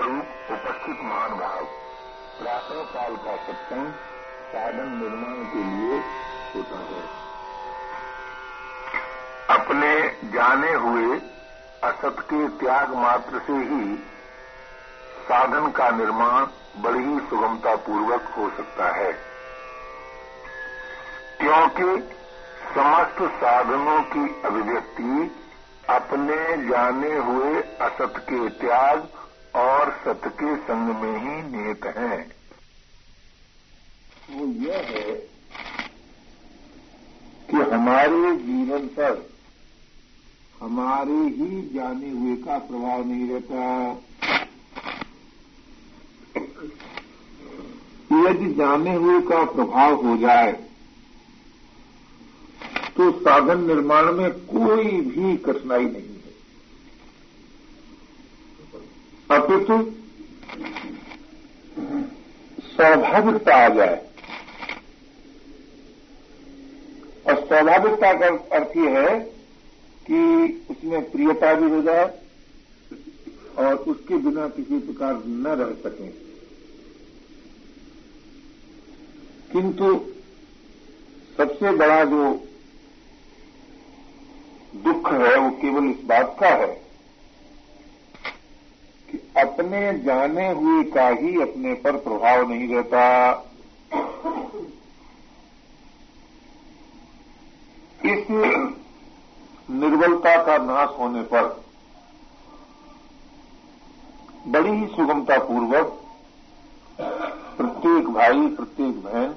स्वरूप उपस्थित महानुभाव। प्रातः काल का सत्संग साधन निर्माण के लिए होता है। अपने जाने हुए असत के त्याग मात्र से ही साधन का निर्माण बड़ी ही सुगमता पूर्वक हो सकता है। क्योंकि समस्त साधनों की अभिव्यक्ति अपने जाने हुए असत के त्याग और सत के संग में ही निहित है। वो यह है कि हमारे जीवन पर हमारे ही जाने हुए का प्रभाव नहीं रहता। यदि जाने हुए का प्रभाव हो जाए तो साधन निर्माण में कोई भी कठिनाई नहीं है अपितु स्वाभाविकता आ जाए। और स्वाभाविकता का अर्थ यह है कि उसमें प्रियता भी हो जाए और उसके बिना किसी प्रकार न रह सकें। किंतु सबसे बड़ा जो दुख है, वो केवल इस बात का है कि अपने जाने हुए का ही अपने पर प्रभाव नहीं रहता। इस निर्बलता का नाश होने पर बड़ी ही सुगमता पूर्वक प्रत्येक भाई, प्रत्येक बहन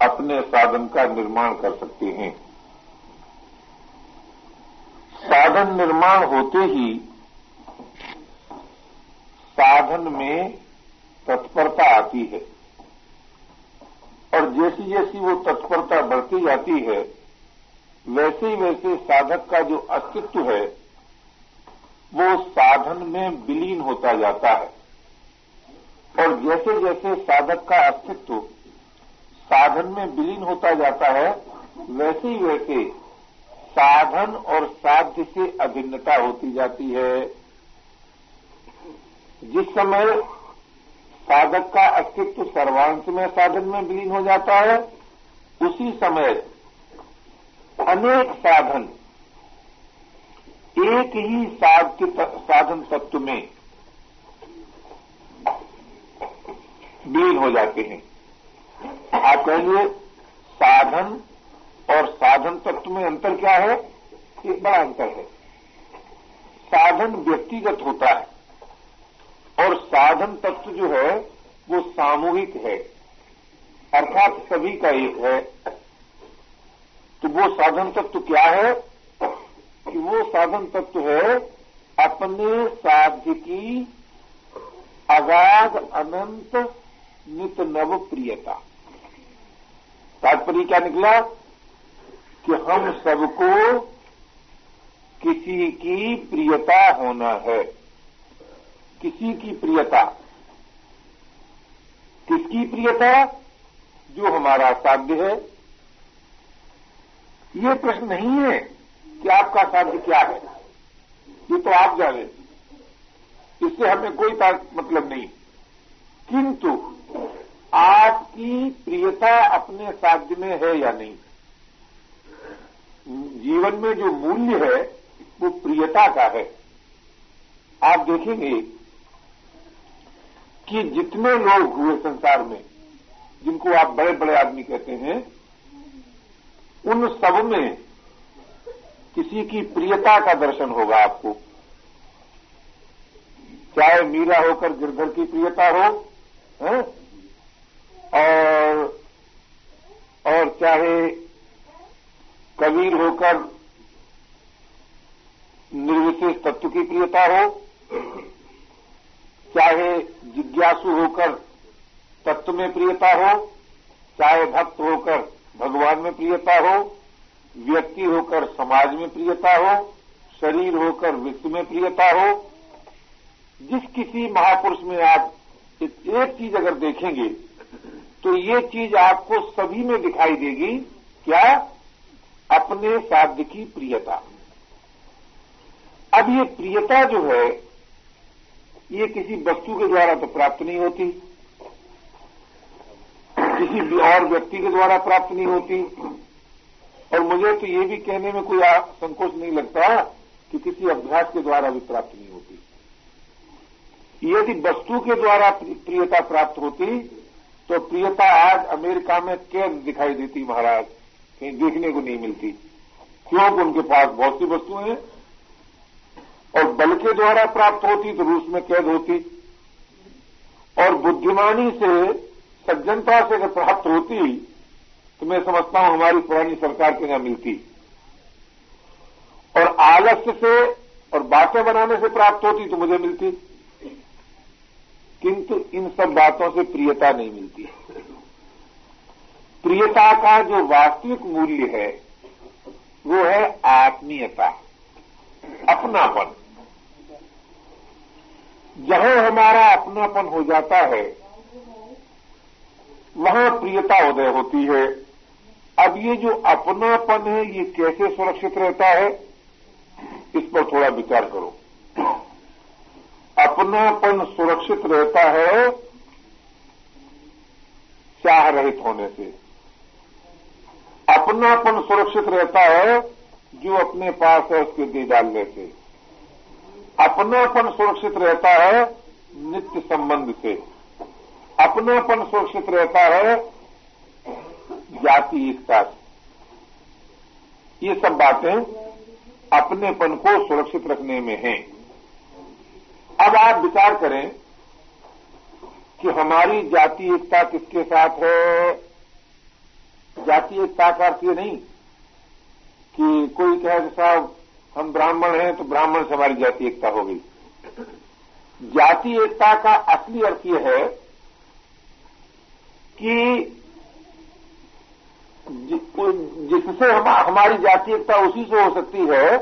अपने साधन का निर्माण कर सकते हैं। साधन निर्माण होते ही साधन में तत्परता आती है। और जैसी जैसी वो तत्परता बढ़ती जाती है वैसे ही वैसे साधक का जो अस्तित्व है, वो साधन में विलीन होता जाता है। और जैसे जैसे साधक का अस्तित्व साधन में विलीन होता जाता है वैसे ही वैसे साधन और साध्य से अभिन्नता होती जाती है। जिस समय साधक का अस्तित्व सर्वांश में साधन में विलीन हो जाता है, उसी समय अनेक साधन, एक ही साधन तत्व में विलीन हो जाते हैं। आप कहेंगे, साधन और साधन तत्व में अंतर क्या है? एक बड़ा अंतर है। साधन व्यक्तिगत होता है। और साधन तत्व जो है, वो सामूहिक है। अर्थात सभी का एक है। तो वो साधन तत्व क्या है? कि वो साधन तत्व है अपने साध्य की अगाध, अनंत, नित नव प्रियता। तात्पर्य क्या निकला? कि हम सबको किसी की प्रियता होना है। किसी की प्रियता। किसकी प्रियता? जो हमारा साध्य है। ये प्रश्न नहीं है कि आपका साध्य क्या है। ये तो आप जाने। इससे हमें कोई मतलब नहीं। किंतु आपकी प्रियता अपने साध्य में है या नहीं? जीवन में जो मूल्य है, वो प्रियता का है। आप देखेंगे कि जितने लोग हुए संसार में, जिनको आप बड़े बड़े आदमी कहते हैं, उन सब में किसी की प्रियता का दर्शन होगा आपको चाहे मीरा होकर गिरधर की प्रियता हो, है? और और चाहे कबीर होकर निर्विशेष तत्व की प्रियता हो चाहे जिज्ञासु होकर तत्व में प्रियता हो, चाहे भक्त होकर भगवान में प्रियता हो, व्यक्ति होकर समाज में प्रियता हो, शरीर होकर विश्व में प्रियता हो, जिस किसी महापुरुष में आप एक चीज़ अगर देखेंगे तो ये चीज़ आपको सभी में दिखाई देगी, क्या? अपने साध्य की प्रियता। अब ये प्रियता जो है ये किसी वस्तु के द्वारा तो प्राप्त नहीं होती। किसी और व्यक्ति के द्वारा प्राप्त नहीं होती। और मुझे तो ये भी कहने में कोई संकोच नहीं लगता कि किसी अभ्यास के द्वारा भी प्राप्त नहीं होती। यदि वस्तु के द्वारा प्रियता प्राप्त होती तो प्रियता आज अमेरिका में कैद दिखाई देती महाराज। कहीं देखने को नहीं मिलती। क्योंकि उनके पास बहुत सी वस्तुएँ हैं। और बल के द्वारा प्राप्त होती तो रूस में कैद होती। और बुद्धिमानी से, सज्जनता से अगर प्राप्त होती तो मैं समझता हूँ हमारी पुरानी सरकार के यहाँ मिलती। और आलस्य से और बातें बनाने से प्राप्त होती तो मुझे मिलती। किंतु इन सब बातों से प्रियता नहीं मिलती। प्रियता का जो वास्तविक मूल्य है, वो है आत्मीयता, अपनापन। जहाँ हमारा अपनापन हो जाता है। वहाँ प्रियता उदय होती है। अब ये जो अपनापन है, ये कैसे सुरक्षित रहता है, इस पर थोड़ा विचार करो। अपनापन सुरक्षित रहता है चाह रहित होने से। अपनापन सुरक्षित रहता है जो अपने पास है, उसके दे डालने से। अपनापन सुरक्षित रहता है नित्य संबंध से। अपनापन सुरक्षित रहता है जाति से ये सब बातें अपनेपन को सुरक्षित रखने में हैं। अब आप विचार करें कि हमारी जाति एकता किसके साथ है? जाति एकता का अर्थ ये नहीं कि कोई कहे साहब हम ब्राह्मण हैं तो ब्राह्मण से हमारी जाति एकता हो गई। जाति एकता का असली अर्थ यह है कि जिससे हम, हमारी जाति एकता उसी से हो सकती है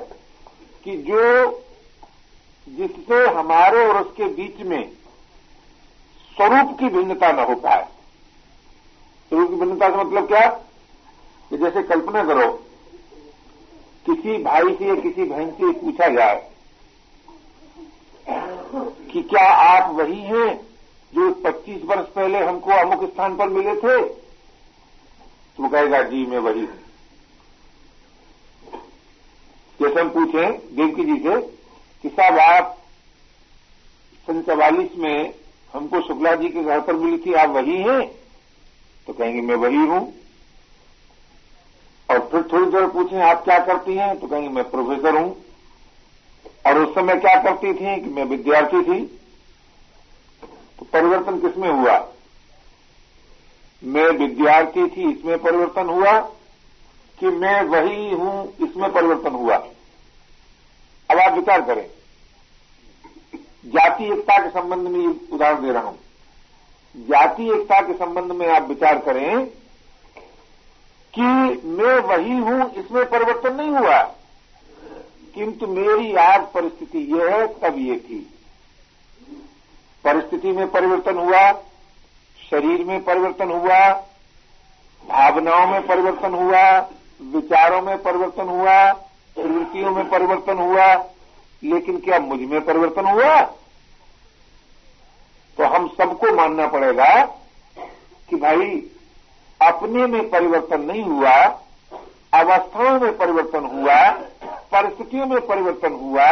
कि जो जिससे हमारे और उसके बीच में स्वरूप की भिन्नता न हो पाए। स्वरूप की भिन्नता का मतलब क्या? कि जैसे कल्पना करो किसी भाई से या किसी बहन से पूछा जाए कि क्या आप वही हैं जो 25 वर्ष पहले हमको अमुक स्थान पर मिले थे? तो कहेगा, जी, मैं वही हूँ। जैसे हम पूछें, देवकी जी से, कि साहब, आप सन चवालीस में हमको शुक्ला जी के घर पर मिली थी, आप वही हैं? तो कहेंगे, मैं वही हूँ। और फिर थोड़ी देर पूछें, आप क्या करती हैं? तो कहेंगे, मैं प्रोफेसर हूँ। और उस समय क्या करती थी कि मैं विद्यार्थी थी। तो परिवर्तन किसमें हुआ? मैं विद्यार्थी थी, इसमें परिवर्तन हुआ कि मैं वही हूँ, इसमें परिवर्तन हुआ। अब आप विचार करें। जाति एकता के संबंध में उदाहरण दे रहा हूँ। जाति एकता के संबंध में आप विचार करें कि मैं वही हूँ, इसमें परिवर्तन नहीं हुआ। किंतु मेरी आज परिस्थिति यह है, तब ये थी। परिस्थिति में परिवर्तन हुआ, शरीर में परिवर्तन हुआ, भावनाओं में परिवर्तन हुआ, विचारों में परिवर्तन हुआ, प्रवृत्तियों में परिवर्तन हुआ, लेकिन क्या मुझमें परिवर्तन हुआ? तो हम सबको मानना पड़ेगा कि भाई अपने में परिवर्तन नहीं हुआ, अवस्थाओं में परिवर्तन हुआ, परिस्थितियों में परिवर्तन हुआ,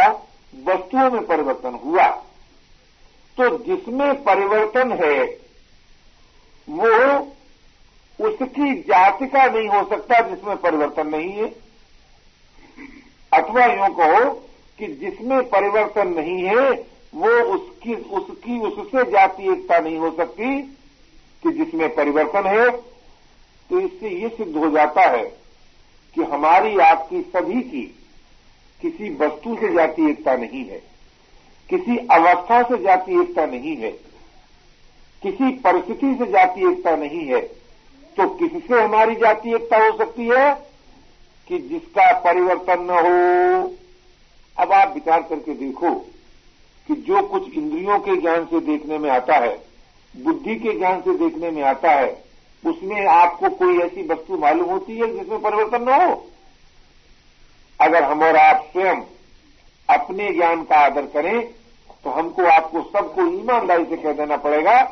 वस्तुओं में परिवर्तन हुआ। तो जिसमें परिवर्तन है, वो उसकी जाति का नहीं हो सकता जिसमें परिवर्तन नहीं है। अथवा यूँ कहो कि जिसमें परिवर्तन नहीं है, वो उसकी उसकी, उससे जाति एकता नहीं हो सकती कि जिसमें परिवर्तन है। तो इससे ये सिद्ध हो जाता है कि हमारी आपकी सभी की किसी वस्तु से जाति एकता नहीं है, किसी अवस्था से जाति एकता नहीं है, किसी परिस्थिति से जाति एकता नहीं है तो किससे हमारी जाति एकता हो सकती है? कि जिसका परिवर्तन न हो। अब आप विचार करके देखो कि जो कुछ इंद्रियों के ज्ञान से देखने में आता है, बुद्धि के ज्ञान से देखने में आता है उसमें आपको कोई ऐसी वस्तु मालूम होती है जिसमें परिवर्तन न हो? अगर हम और आप स्वयं अपने ज्ञान का आदर करें तो हमको आपको सबको ईमानदारी से कह देना पड़ेगा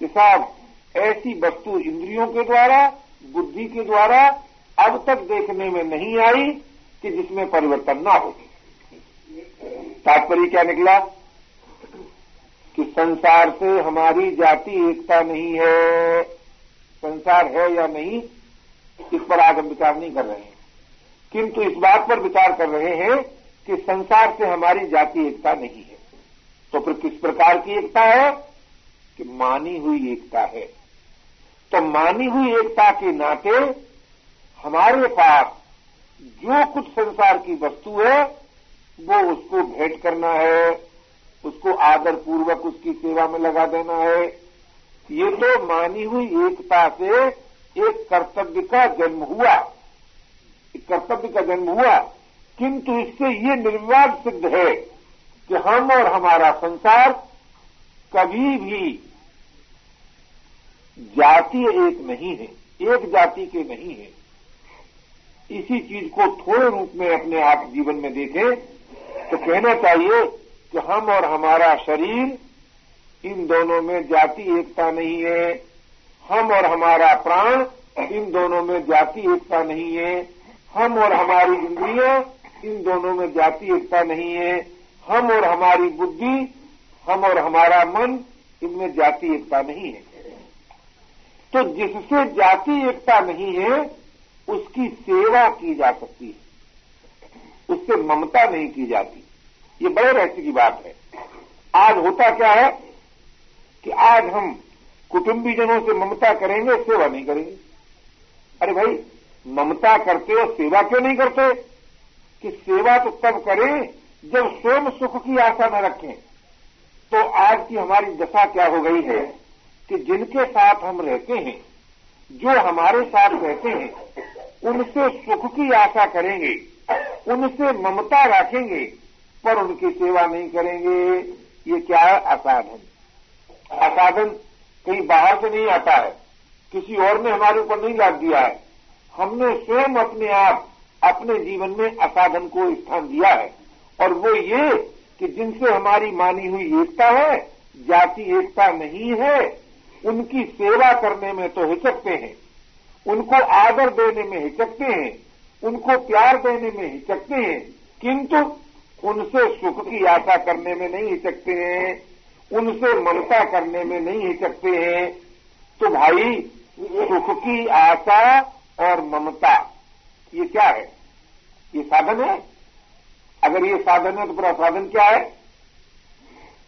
कि साहब, ऐसी वस्तु इंद्रियों के द्वारा, बुद्धि के द्वारा अब तक देखने में नहीं आई कि जिसमें परिवर्तन ना हो। तात्पर्य क्या निकला? कि संसार से हमारी जाति एकता नहीं है। संसार है या नहीं, इस पर आज हम विचार नहीं कर रहे हैं। किंतु इस बात पर विचार कर रहे हैं कि संसार से हमारी जाति एकता नहीं है। तो फिर किस प्रकार की एकता है? कि मानी हुई एकता है। तो मानी हुई एकता के नाते हमारे पास जो कुछ संसार की वस्तु है, वो उसको भेंट करना है, उसको आदर पूर्वक उसकी सेवा में लगा देना है ये तो मानी हुई एकता से एक कर्तव्य का जन्म हुआ। कर्तव्य का जन्म हुआ। किंतु इससे ये निर्विवाद सिद्ध है कि हम और हमारा संसार कभी भी जाति एक नहीं है, एक जाति के नहीं है। इसी चीज़ को थोड़े रूप में अपने आप जीवन में देखें तो कहना चाहिए कि हम और हमारा शरीर इन दोनों में जाति एकता नहीं है। हम और हमारा प्राण इन दोनों में जाति एकता नहीं है। हम और हमारी इंद्रियाँ इन दोनों में जाति एकता नहीं है। हम और हमारी बुद्धि, हम और हमारा मन इनमें जाति एकता नहीं है। तो जिससे जाति एकता नहीं है, उसकी सेवा की जा सकती है। उससे ममता नहीं की जाती। ये बड़े रहस्य की बात है। आज होता क्या है? कि आज हम कुटुंबीजनों से ममता करेंगे, सेवा नहीं करेंगे। अरे भाई, ममता करते हो सेवा क्यों नहीं करते? कि सेवा तो तब करें जब स्वयं सुख की आशा न रखें। तो आज की हमारी दशा क्या हो गई है कि जिनके साथ हम रहते हैं, जो हमारे साथ रहते हैं, उनसे सुख की आशा करेंगे, उनसे ममता रखेंगे, पर उनकी सेवा नहीं करेंगे। ये क्या है। असाधन असाधन कहीं बाहर से नहीं आता है। किसी और ने हमारे ऊपर नहीं लाद दिया है। हमने स्वयं अपने आप, अपने जीवन में असाधन को स्थान दिया है। और वो ये कि जिनसे हमारी मानी हुई एकता है, जाति एकता नहीं है, उनकी सेवा करने में तो हिचकते हैं। उनको आदर देने में हिचकते हैं, उनको प्यार देने में हिचकते हैं, किंतु उनसे सुख की आशा करने में नहीं हिचकते हैं। उनसे ममता करने में नहीं हिचकते हैं। तो भाई सुख की आशा और ममता, ये क्या है? ये साधन है? अगर ये साधन है तो पूरा साधन क्या है?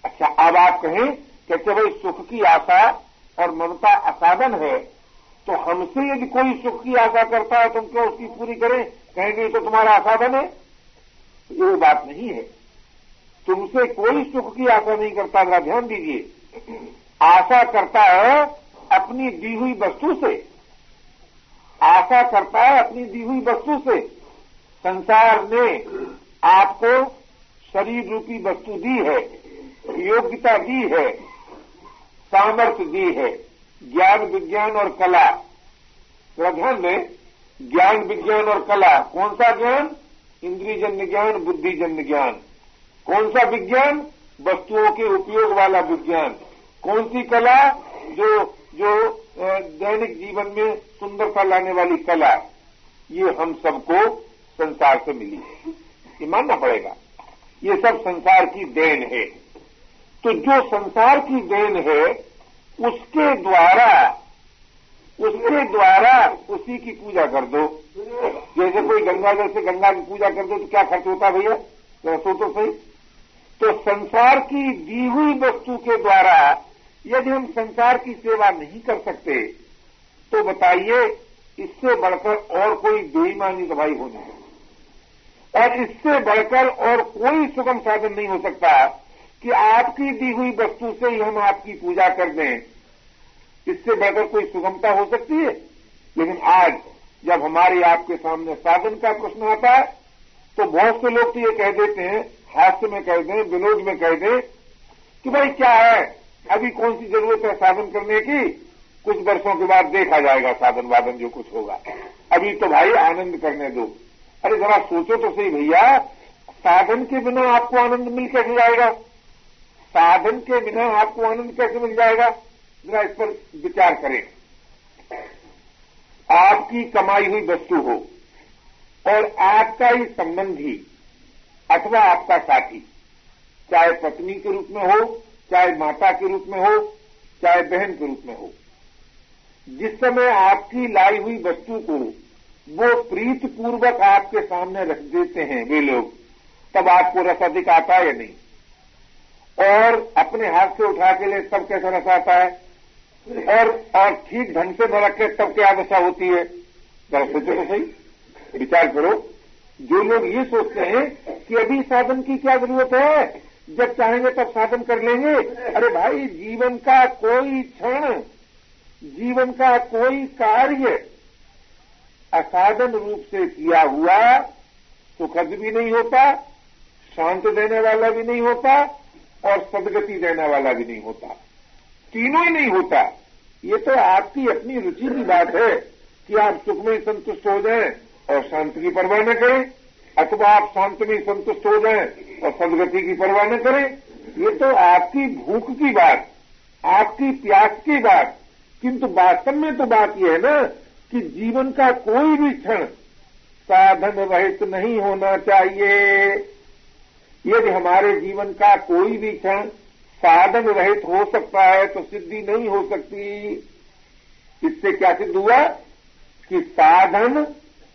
अच्छा अब आप कहें कि अच्छा भाई सुख की आशा और ममता असाधन है तो हमसे यदि कोई सुख की आशा करता है तो हम क्यों उसकी पूरी करें? कहेंगे तो तुम्हारा असाधन है। ये बात नहीं है। तुमसे कोई सुख की आशा नहीं करता। जरा ध्यान दीजिए। आशा करता है अपनी दी हुई वस्तु से। आशा करता है अपनी दी हुई वस्तु से। संसार ने आपको शरीर रूपी वस्तु दी है, योग्यता दी है, सामर्थ्य दी है, ज्ञान, विज्ञान और कला। ध्यान में ज्ञान, विज्ञान और कला। कौन सा ज्ञान? इंद्रियजन्य ज्ञान बुद्धिजन्य ज्ञान। कौन सा विज्ञान? वस्तुओं के उपयोग वाला विज्ञान। कौन सी कला जो जो दैनिक जीवन में सुंदरता लाने वाली कला ये हम सबको संसार से मिली है। ये मानना पड़ेगा। ये सब संसार की देन है। तो जो संसार की देन है, उसके द्वारा उसके द्वारा उसी की पूजा कर दो। जैसे कोई गंगा जल से गंगा की पूजा कर दो तो क्या खर्च होता भैया? जरा सोचो सही। तो संसार की दी हुई वस्तु के द्वारा यदि हम संसार की सेवा नहीं कर सकते तो बताइए इससे बढ़कर और कोई बेईमानी दवाई होनी है और इससे बढ़कर और कोई सुगम साधन नहीं हो सकता कि आपकी दी हुई वस्तु से ही हम आपकी पूजा कर दें। इससे बढ़कर कोई सुगमता हो सकती है? लेकिन आज जब हमारे आपके सामने साधन का प्रश्न आता है तो बहुत से लोग तो ये कह देते हैं हास्य में कह दें, विनोद में कह दें, कि भाई क्या है? अभी कौन सी ज़रूरत है साधन करने की? कुछ वर्षों के बाद देखा जाएगा साधन वादन जो कुछ होगा। अभी तो भाई आनंद करने दो। अरे जरा सोचो तो सही भैया, साधन के बिना आपको आनंद मिल कैसे जाएगा? साधन के बिना आपको आनंद कैसे मिल जाएगा? जरा इस पर विचार करें। आपकी कमाई हुई वस्तु हो, और आपका ही संबंधी अथवा आपका साथी, चाहे पत्नी के रूप में हो, चाहे माता के रूप में हो, चाहे बहन के रूप में हो। जिस समय आपकी लाई हुई वस्तु को वो प्रीत पूर्वक आपके सामने रख देते हैं वे लोग, तब आपको रस अधिक आता है या नहीं? और अपने हाथ से उठा के लिए तब कैसा रस आता है? और और ठीक ढंग से न रखे, तब क्या दशा होती है? जरा सोचो तो सही, विचार करो। जो लोग ये सोचते हैं कि अभी साधन की क्या ज़रूरत है? जब चाहेंगे तब साधन कर लेंगे। अरे भाई, जीवन का कोई क्षण, जीवन का कोई कार्य असाधन रूप से किया हुआ सुखद भी नहीं होता, शांत देने वाला भी नहीं होता और सदगति देने वाला भी नहीं होता। तीनों ही नहीं होता। ये तो आपकी अपनी रुचि की बात है कि आप सुख में संतुष्ट हो जाएँ। और शांति की परवाह न करें। अथवा आप शांत में संतुष्ट हो जाए और सदगति की परवाह न करें। ये तो आपकी भूख की बात, आपकी प्यास की बात। किंतु वास्तव में तो बात यह है ना कि जीवन का कोई भी क्षण साधन रहित नहीं होना चाहिए। यदि हमारे जीवन का कोई भी क्षण साधन रहित हो सकता है तो सिद्धि नहीं हो सकती। इससे क्या सिद्ध हुआ कि साधन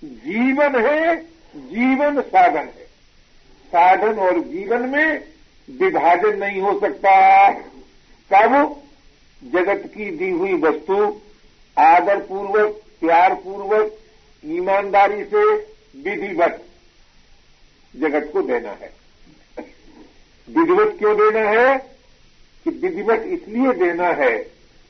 जीवन है, जीवन साधन है। साधन और जीवन में विभाजन नहीं हो सकता। कब जगत की दी हुई वस्तु आदरपूर्वक, प्यारपूर्वक, ईमानदारी से विधिवत जगत को देना है। विधिवत क्यों देना है? कि विधिवत इसलिए देना है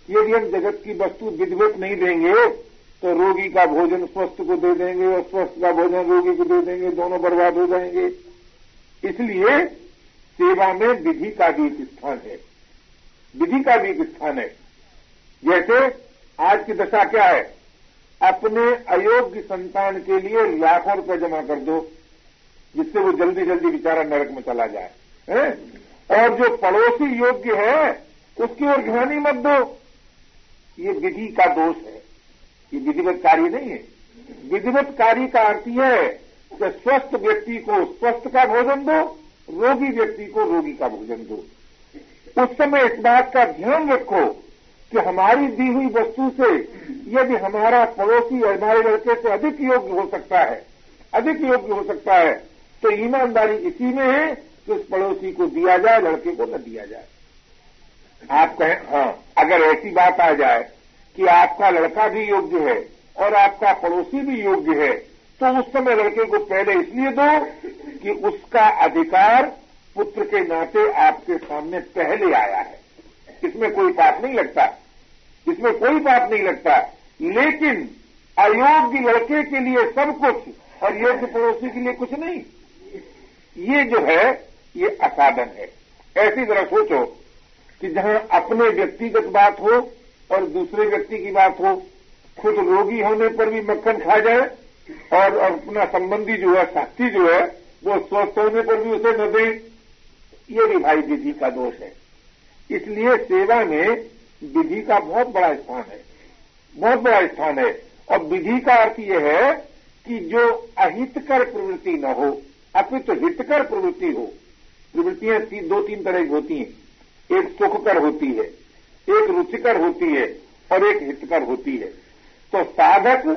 कि यदि हम जगत की वस्तु विधिवत नहीं देंगे तो रोगी का भोजन स्वस्थ को दे देंगे और स्वस्थ का भोजन रोगी को दे देंगे, दोनों बर्बाद हो जाएँगे। इसलिए सेवा में विधि का भी एक स्थान है। विधि का भी एक स्थान है। जैसे आज की दशा क्या है? अपने अयोग्य संतान के लिए लाखों रुपए जमा कर दो, जिससे वो जल्दी जल्दी बेचारा नरक में चला जाए। है? और जो पड़ोसी योग्य है, उसकी ओर ध्यान ही मत दो। ये विधि का दोष है। ये विधिवत कार्य नहीं है। विधिवत कार्य का अर्थ यह है कि स्वस्थ व्यक्ति को स्वस्थ का भोजन दो, रोगी व्यक्ति को रोगी का भोजन दो। उस समय इस बात का ध्यान रखो कि हमारी दी हुई वस्तु से यदि हमारा पड़ोसी हमारे लड़के से अधिक योग्य हो सकता है, अधिक योग्य हो सकता है तो ईमानदारी इसी में है कि उस पड़ोसी को दिया जाए, लड़के को न दिया जाए। आप कहें हाँ अगर ऐसी बात आ जाए कि आपका लड़का भी योग्य है और आपका पड़ोसी भी योग्य है तो उस समय लड़के को पहले इसलिए दो कि उसका अधिकार पुत्र के नाते आपके सामने पहले आया है। इसमें कोई पाप नहीं लगता, इसमें कोई पाप नहीं लगता, लेकिन अयोग्य लड़के के लिए सब कुछ और योग्य पड़ोसी के लिए कुछ नहीं। ये जो है, ये असाधन है। ऐसी तरह सोचो कि जहाँ अपने व्यक्तिगत बात हो और दूसरे व्यक्ति की बात हो, खुद रोगी होने पर भी मक्खन खा जाए और अपना संबंधी जो है, साथी जो है, वो स्वस्थ होने पर भी उसे न दे, ये भी भाई विधि का दोष है। इसलिए सेवा में विधि का बहुत बड़ा स्थान है, बहुत बड़ा स्थान है। और विधि का अर्थ यह है कि जो अहितकर प्रवृत्ति न हो, अपितु तो हितकर प्रवृत्ति हो, प्रवृत्तियाँ दो तीन तरह की होती हैं। एक सुखकर होती है एक रुचिकर होती है और एक हितकर होती है। तो साधक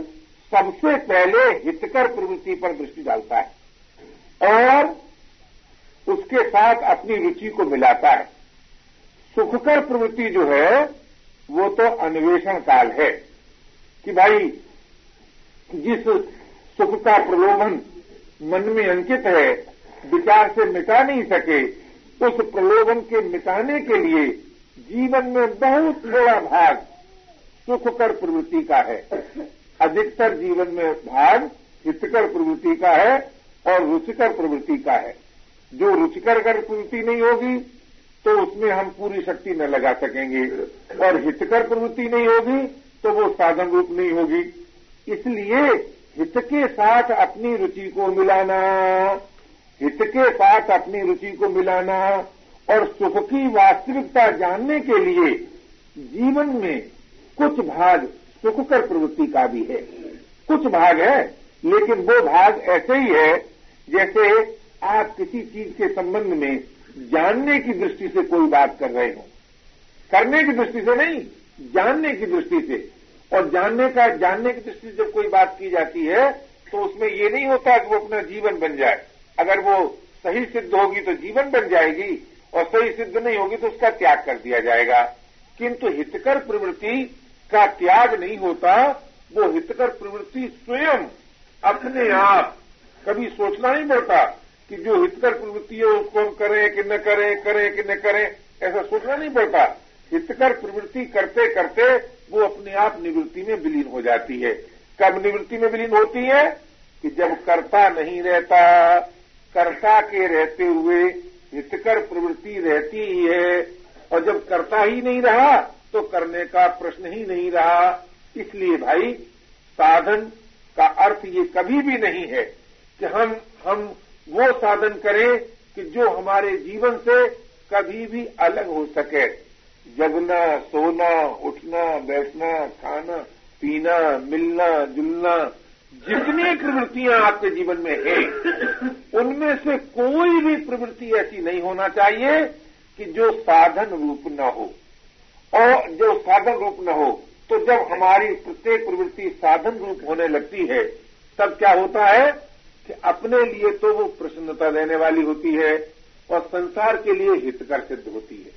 सबसे पहले हितकर प्रवृत्ति पर दृष्टि डालता है और उसके साथ अपनी रुचि को मिलाता है। सुखकर प्रवृत्ति जो है, वो तो अन्वेषण काल है कि भाई, जिस सुख का प्रलोभन मन में अंकित है, विचार से मिटा नहीं सके, उस प्रलोभन के मिटाने के लिए जीवन में बहुत थोड़ा भाग सुखकर प्रवृत्ति का है। अधिकतर जीवन में भाग हितकर प्रवृत्ति का है और रुचिकर प्रवृत्ति का है। जो रुचिकर कर प्रवृत्ति नहीं होगी तो उसमें हम पूरी शक्ति न लगा सकेंगे। और हितकर प्रवृत्ति नहीं होगी तो वो साधन रूप नहीं होगी। इसलिए हित के साथ अपनी रुचि को मिलाना, हित के साथ अपनी रुचि को मिलाना और सुख की वास्तविकता जानने के लिए जीवन में कुछ भाग सुखकर प्रवृत्ति का भी है। कुछ भाग है, लेकिन वो भाग ऐसे ही है जैसे आप किसी चीज़ के संबंध में जानने की दृष्टि से कोई बात कर रहे हो। करने की दृष्टि से नहीं, जानने की दृष्टि से। और जानने का, जानने की दृष्टि से जब कोई बात की जाती है तो उसमें ये नहीं होता कि वो अपना जीवन बन जाए। अगर वो सही सिद्ध होगी तो जीवन बन जाएगी और सही सिद्ध नहीं होगी तो उसका त्याग कर दिया जाएगा। किंतु हितकर प्रवृत्ति का त्याग नहीं होता, वो हितकर प्रवृत्ति स्वयं अपने आप कभी सोचना नहीं पड़ता कि जो हितकर प्रवृत्ति है उसको हम करें कि न करें करें कि न करें, ऐसा सोचना नहीं पड़ता। हितकर प्रवृत्ति करते करते वो अपने आप निवृत्ति में विलीन हो जाती है। कब निवृत्ति में विलीन होती है? कि जब कर्ता नहीं रहता, कर्ता के रहते हुए हितकर प्रवृत्ति रहती ही है। और जब करता ही नहीं रहा तो करने का प्रश्न ही नहीं रहा। इसलिए भाई, साधन का अर्थ ये कभी भी नहीं है कि हम हम वो साधन करें कि जो हमारे जीवन से कभी भी अलग हो सके। जगना, सोना, उठना, बैठना, खाना, पीना, मिलना, जुलना जितनी प्रवृत्तियाँ आपके जीवन में हैं, उनमें से कोई भी प्रवृत्ति ऐसी नहीं होना चाहिए कि जो साधन रूप न हो। और जो साधन रूप न हो तो जब हमारी प्रत्येक प्रवृत्ति साधन रूप होने लगती है, तब क्या होता है कि अपने लिए तो वो प्रसन्नता देने वाली होती है और संसार के लिए हितकर सिद्ध होती है।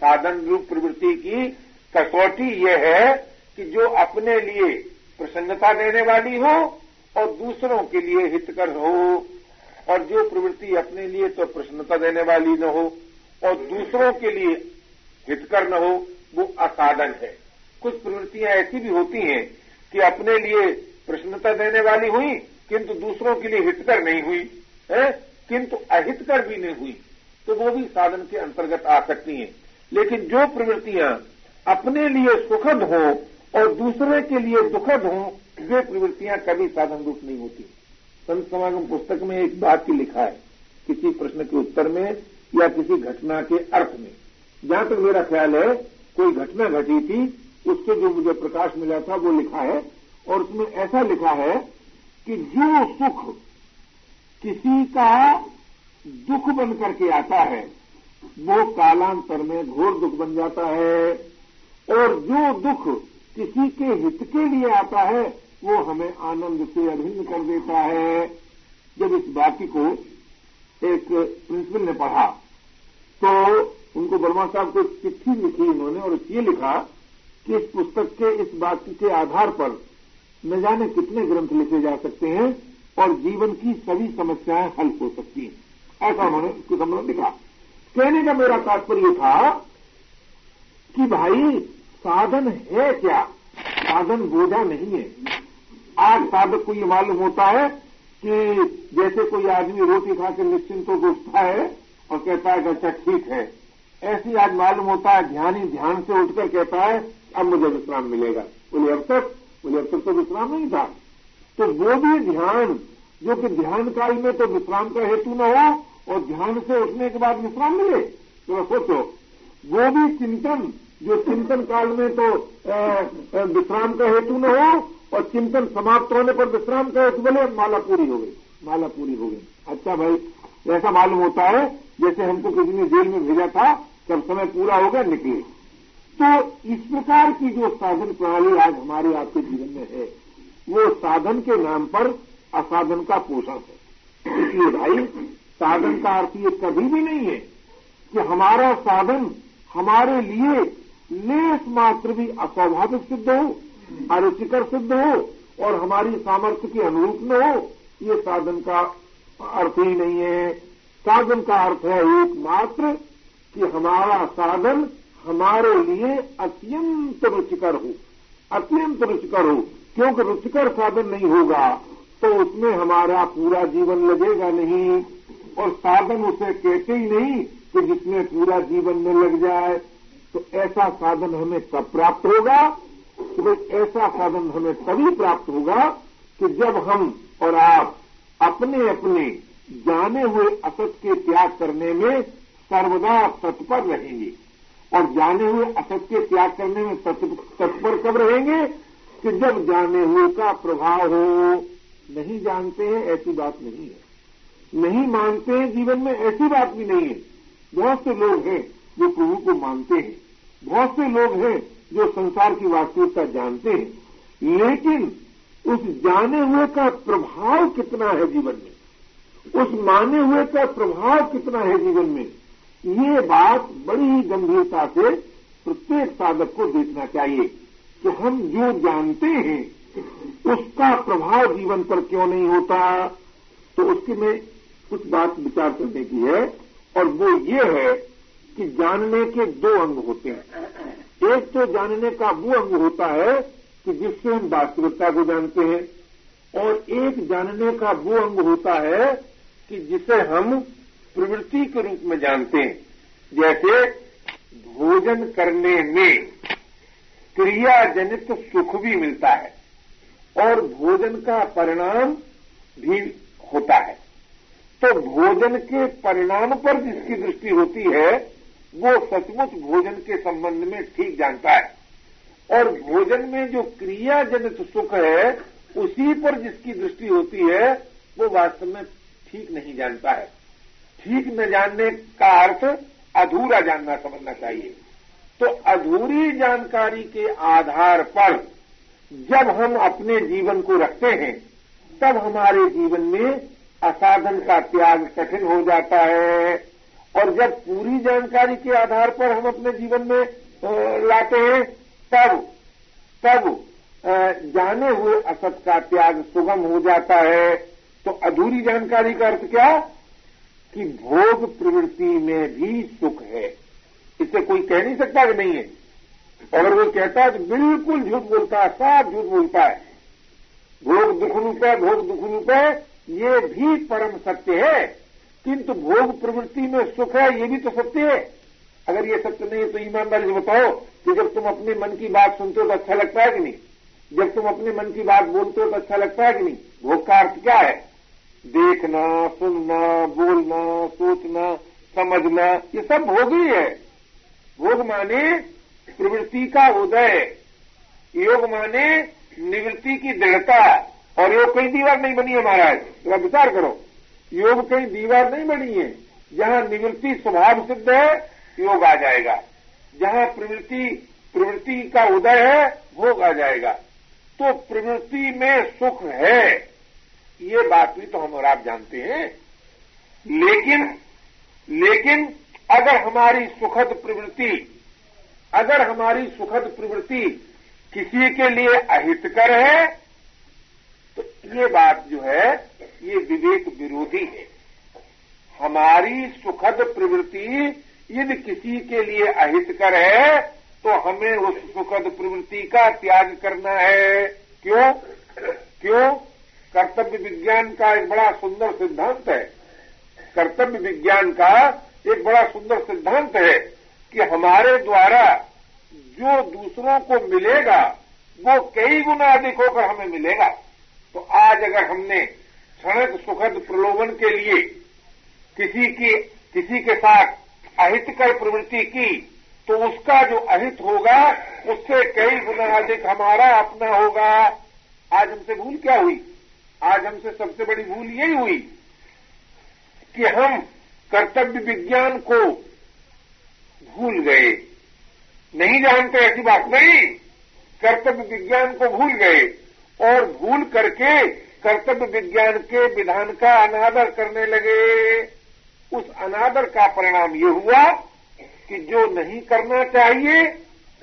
साधन रूप प्रवृत्ति की कसौटी यह है कि जो अपने लिए प्रसन्नता देने वाली हो और दूसरों के लिए हितकर हो, और जो प्रवृत्ति अपने लिए तो प्रसन्नता देने वाली न हो, और दूसरों के लिए हितकर न हो, वो असाधन है। कुछ प्रवृत्तियाँ ऐसी भी होती हैं कि अपने लिए प्रसन्नता देने वाली हुई, किंतु दूसरों के लिए हितकर नहीं हुई, है? किंतु अहितकर भी नहीं हुई तो वो भी साधन के अंतर्गत आ सकती हैं। लेकिन जो प्रवृत्तियाँ अपने लिए सुखद हो और दूसरे के लिए दुखद हो वे प्रवृत्तियाँ कभी साधन रूप नहीं होती। संत समागम पुस्तक में एक बात ही लिखा है, किसी प्रश्न के उत्तर में या किसी घटना के अर्थ में। जहाँ तक मेरा ख्याल है, कोई घटना घटी थी उससे जो मुझे प्रकाश मिला था, वो लिखा है। और उसमें ऐसा लिखा है कि जो सुख किसी का दुख बन करके आता है, वो कालांतर में घोर दुख बन जाता है। और जो दुख किसी के हित के लिए आता है वो हमें आनंद से अभिन्न कर देता है। जब इस बाकी को एक प्रिंसिपल ने पढ़ा तो उनको वर्मा साहब को चिट्ठी लिखी उन्होंने, और ये लिखा कि इस पुस्तक के इस वाक्य के आधार पर न जाने कितने ग्रंथ लिखे जा सकते हैं, और जीवन की सभी समस्याएँ हल हो सकती हैं। ऐसा उन्होंने इसके संबंध लिखा। कहने का मेरा तात्पर्य था कि भाई, साधन है क्या? साधन बोझा नहीं है। आज साधक को ये मालूम होता है कि जैसे कोई आदमी रोटी खा के निश्चिंत हो उठता है और कहता है कि अच्छा ठीक है। ऐसी आज मालूम होता है, ध्यान ही ध्यान से उठकर कहता है, अब मुझे विश्राम मिलेगा। बोले अब तक बोले अब तक तो विश्राम नहीं था। तो वो भी ध्यान, जो कि ध्यान काल में तो विश्राम का हेतु न हो और ध्यान से उठने के बाद विश्राम मिले। तो सोचो, वो भी चिंतन, जो चिंतन काल में तो विश्राम का हेतु न हो और चिंतन समाप्त होने पर विश्राम का हेतु बोले माला पूरी हो गई। माला पूरी हो गई। अच्छा भाई ऐसा मालूम होता है, जैसे हमको किसी ने जेल में भेजा था, जब समय पूरा हो गया, निकले। तो इस प्रकार की जो साधन प्रणाली आज हमारे आपके जीवन में है, वो साधन के नाम पर असाधन का पोषण है। इसलिए भाई, साधन का अर्थ ये कभी भी नहीं है कि हमारा साधन हमारे लिए लेस मात्र भी अस्वाभाविक सिद्ध हो। अरुचिकर सिद्ध हो और हमारी सामर्थ्य के अनुरूप न हो, ये साधन का अर्थ ही नहीं है। साधन का अर्थ है एकमात्र कि हमारा साधन हमारे लिए अत्यंत रुचिकर हो। अत्यंत रुचिकर हो। क्योंकि रुचिकर साधन नहीं होगा तो उसमें हमारा पूरा जीवन लगेगा नहीं। और साधन उसे कहते ही नहीं कि जिसमें पूरा जीवन में लग जाए तो ऐसा साधन हमें कब प्राप्त होगा तो भाई ऐसा साधन हमें तभी प्राप्त होगा कि जब हम और आप अपने अपने जाने हुए असत के त्याग करने में सर्वदा तत्पर रहेंगे। और जाने हुए असत के त्याग करने में तत्पर कब रहेंगे? कि जब जाने हुए का प्रभाव हो, नहीं जानते हैं, ऐसी बात नहीं है। नहीं मानते हैं, जीवन में ऐसी बात भी नहीं है। बहुत से लोग हैं जो प्रभु को मानते हैं। बहुत से लोग हैं जो संसार की वास्तविकता जानते हैं, लेकिन उस जाने हुए का प्रभाव कितना है जीवन में? उस माने हुए का प्रभाव कितना है जीवन में? ये बात बड़ी ही गंभीरता से प्रत्येक साधक को देखना चाहिए कि हम जो जानते हैं, उसका प्रभाव जीवन पर क्यों नहीं होता? तो उसके में कुछ बात विचार करने की है, और वो ये है कि जानने के दो अंग होते हैं। एक तो जानने का वो अंग होता है कि जिससे हम वास्तविकता को जानते हैं। और एक जानने का वो अंग होता है कि जिसे हम प्रवृत्ति के रूप में जानते हैं। जैसे भोजन करने में क्रिया जनित सुख भी मिलता है और भोजन का परिणाम भी होता है। तो भोजन के परिणाम पर जिसकी दृष्टि होती है वो सचमुच भोजन के संबंध में ठीक जानता है। और भोजन में जो क्रिया जनित सुख है, उसी पर जिसकी दृष्टि होती है, वो वास्तव में ठीक नहीं जानता है। ठीक न जानने का अर्थ अधूरा जानना समझना चाहिए। तो अधूरी जानकारी के आधार पर जब हम अपने जीवन को रखते हैं, तब हमारे जीवन में असाधन का त्याग कठिन हो जाता है। और जब पूरी जानकारी के आधार पर हम अपने जीवन में लाते हैं, तब तब जाने हुए असत का त्याग सुगम हो जाता है। तो अधूरी जानकारी का अर्थ क्या? कि भोग प्रवृत्ति में भी सुख है। इसे कोई कह नहीं सकता कि नहीं है। अगर वो कहता है तो बिल्कुल झूठ बोलता है साफ़ झूठ बोलता है। भोग दुख रूप है, भोग दुख रूप है, ये भी परम सत्य है। किंतु भोग प्रवृत्ति में सुख है, ये भी तो सत्य है। अगर ये सत्य नहीं है तो ईमानदारी से बताओ कि जब तुम अपने मन की बात सुनते हो तो अच्छा लगता है कि नहीं? जब तुम अपने मन की बात बोलते हो तो अच्छा लगता है कि नहीं? भोग का अर्थ क्या है? देखना, सुनना, बोलना, सोचना, समझना, ये सब भोग ही है। भोग माने प्रवृत्ति का उदय, योग माने निवृत्ति की दृढ़ता, और योग कई दीवार नहीं बनी है महाराज। तो विचार करो। योग कहीं दीवार नहीं बनी है। जहाँ निवृत्ति स्वभाव सिद्ध है, योग आ जाएगा। जहाँ प्रवृत्ति प्रवृत्ति का उदय है, भोग आ जाएगा। तो प्रवृत्ति में सुख है। ये बात भी तो हम और आप जानते हैं। लेकिन लेकिन अगर हमारी सुखद प्रवृत्ति, अगर हमारी सुखद प्रवृत्ति किसी के लिए अहितकर है तो ये बात जो है, ये विवेक विरोधी है। हमारी सुखद प्रवृत्ति यदि किसी के लिए अहितकर है तो हमें उस सुखद प्रवृत्ति का त्याग करना है। क्यों? क्यों? कर्तव्य विज्ञान का एक बड़ा सुंदर सिद्धांत है। कर्तव्य विज्ञान का एक बड़ा सुंदर सिद्धांत है कि हमारे द्वारा जो दूसरों को मिलेगा, वो कई गुना अधिक होकर हमें मिलेगा। तो आज अगर हमने क्षणिक सुखद प्रलोभन के लिए किसी की, किसी के साथ अहितकर प्रवृत्ति की तो उसका जो अहित होगा, उससे कई गुना अधिक हमारा अपना होगा। आज हमसे भूल क्या हुई? आज हमसे सबसे बड़ी भूल यही हुई कि हम कर्तव्य विज्ञान को भूल गए। नहीं जानते ऐसी बात नहीं। कर्तव्य विज्ञान को भूल गए। और भूल करके कर्तव्य विज्ञान के विधान का अनादर करने लगे। उस अनादर का परिणाम ये हुआ कि जो नहीं करना चाहिए,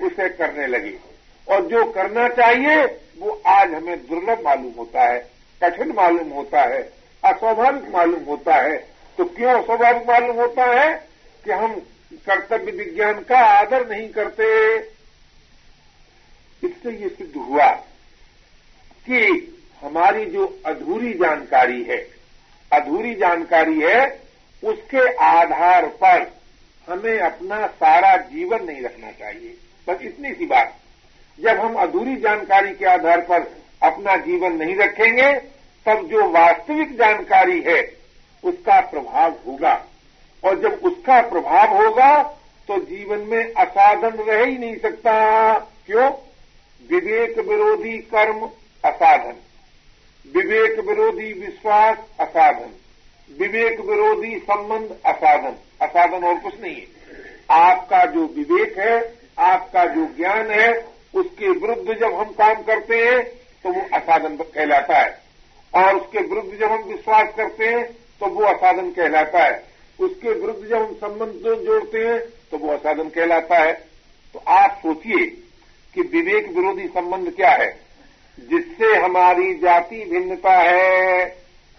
उसे करने लगे। और जो करना चाहिए, वो आज हमें दुर्लभ मालूम होता है, कठिन मालूम होता है, अस्वाभाविक मालूम होता है। तो क्यों अस्वाभाविक मालूम होता है कि हम कर्तव्य विज्ञान का आदर नहीं करते? इससे ये सिद्ध हुआ कि हमारी जो अधूरी जानकारी है, अधूरी जानकारी है, उसके आधार पर हमें अपना सारा जीवन नहीं रखना चाहिए। बस इतनी सी बात। जब हम अधूरी जानकारी के आधार पर अपना जीवन नहीं रखेंगे, तब जो वास्तविक जानकारी है, उसका प्रभाव होगा। और जब उसका प्रभाव होगा तो जीवन में असाधन रह ही नहीं सकता। क्यों? विवेक विरोधी कर्म असाधन। विवेक विरोधी विश्वास असाधन। विवेक विरोधी संबंध असाधन। असाधन और कुछ नहीं है। आपका जो विवेक है, आपका जो ज्ञान है, उसके विरुद्ध जब हम काम करते हैं तो वो असाधन कहलाता है। और उसके विरुद्ध जब हम विश्वास करते हैं तो वो असाधन कहलाता है। उसके विरुद्ध जब हम संबंध जोड़ते हैं तो वो असाधन कहलाता है। तो आप सोचिए कि विवेक विरोधी संबंध क्या है। जिससे हमारी जाति भिन्नता है,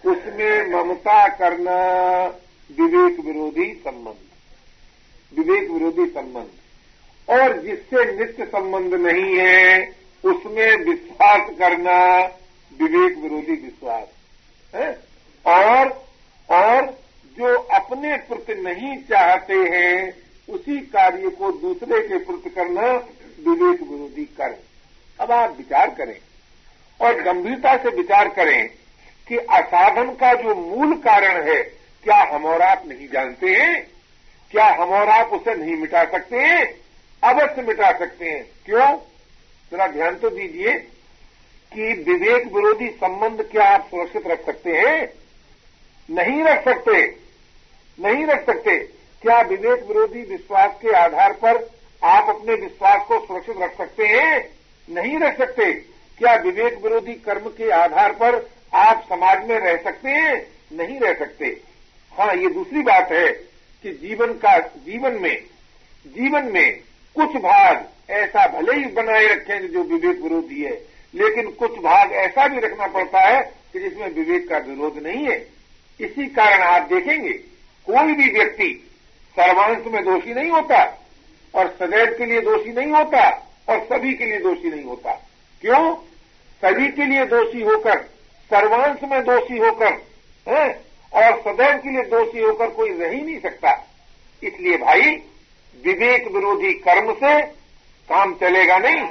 उसमें ममता करना विवेक विरोधी संबंध। विवेक विरोधी संबंध। और जिससे नित्य संबंध नहीं है, उसमें विश्वास करना विवेक विरोधी विश्वास। और और जो अपने प्रति नहीं चाहते हैं, उसी कार्य को दूसरे के प्रति करना विवेक विरोधी कर्म। अब आप विचार करें। और गंभीरता से विचार करें कि असाधन का जो मूल कारण है, क्या हम और आप नहीं जानते हैं? क्या हम और आप उसे नहीं मिटा सकते हैं? अवश्य मिटा सकते हैं। क्यों? जरा ध्यान तो दीजिए कि विवेक विरोधी संबंध क्या आप सुरक्षित रख सकते हैं? नहीं रख सकते। नहीं रख सकते। क्या विवेक विरोधी विश्वास के आधार पर आप अपने विश्वास को सुरक्षित रख सकते हैं? नहीं रख सकते। क्या विवेक विरोधी कर्म के आधार पर आप समाज में रह सकते हैं? नहीं रह सकते। हाँ ये दूसरी बात है कि जीवन का, जीवन में जीवन में कुछ भाग ऐसा भले ही बनाए रखें जो विवेक विरोधी है, लेकिन कुछ भाग ऐसा भी रखना पड़ता है कि जिसमें विवेक का विरोध नहीं है। इसी कारण आप देखेंगे, कोई भी व्यक्ति सर्वांश में दोषी नहीं होता, और सदैव के लिए दोषी नहीं होता, और सभी के लिए दोषी नहीं होता। क्यों? सभी के लिए दोषी होकर, सर्वांश में दोषी होकर, है? और सदैव के लिए दोषी होकर कोई रह ही नहीं सकता। इसलिए भाई, विवेक विरोधी कर्म से काम चलेगा नहीं।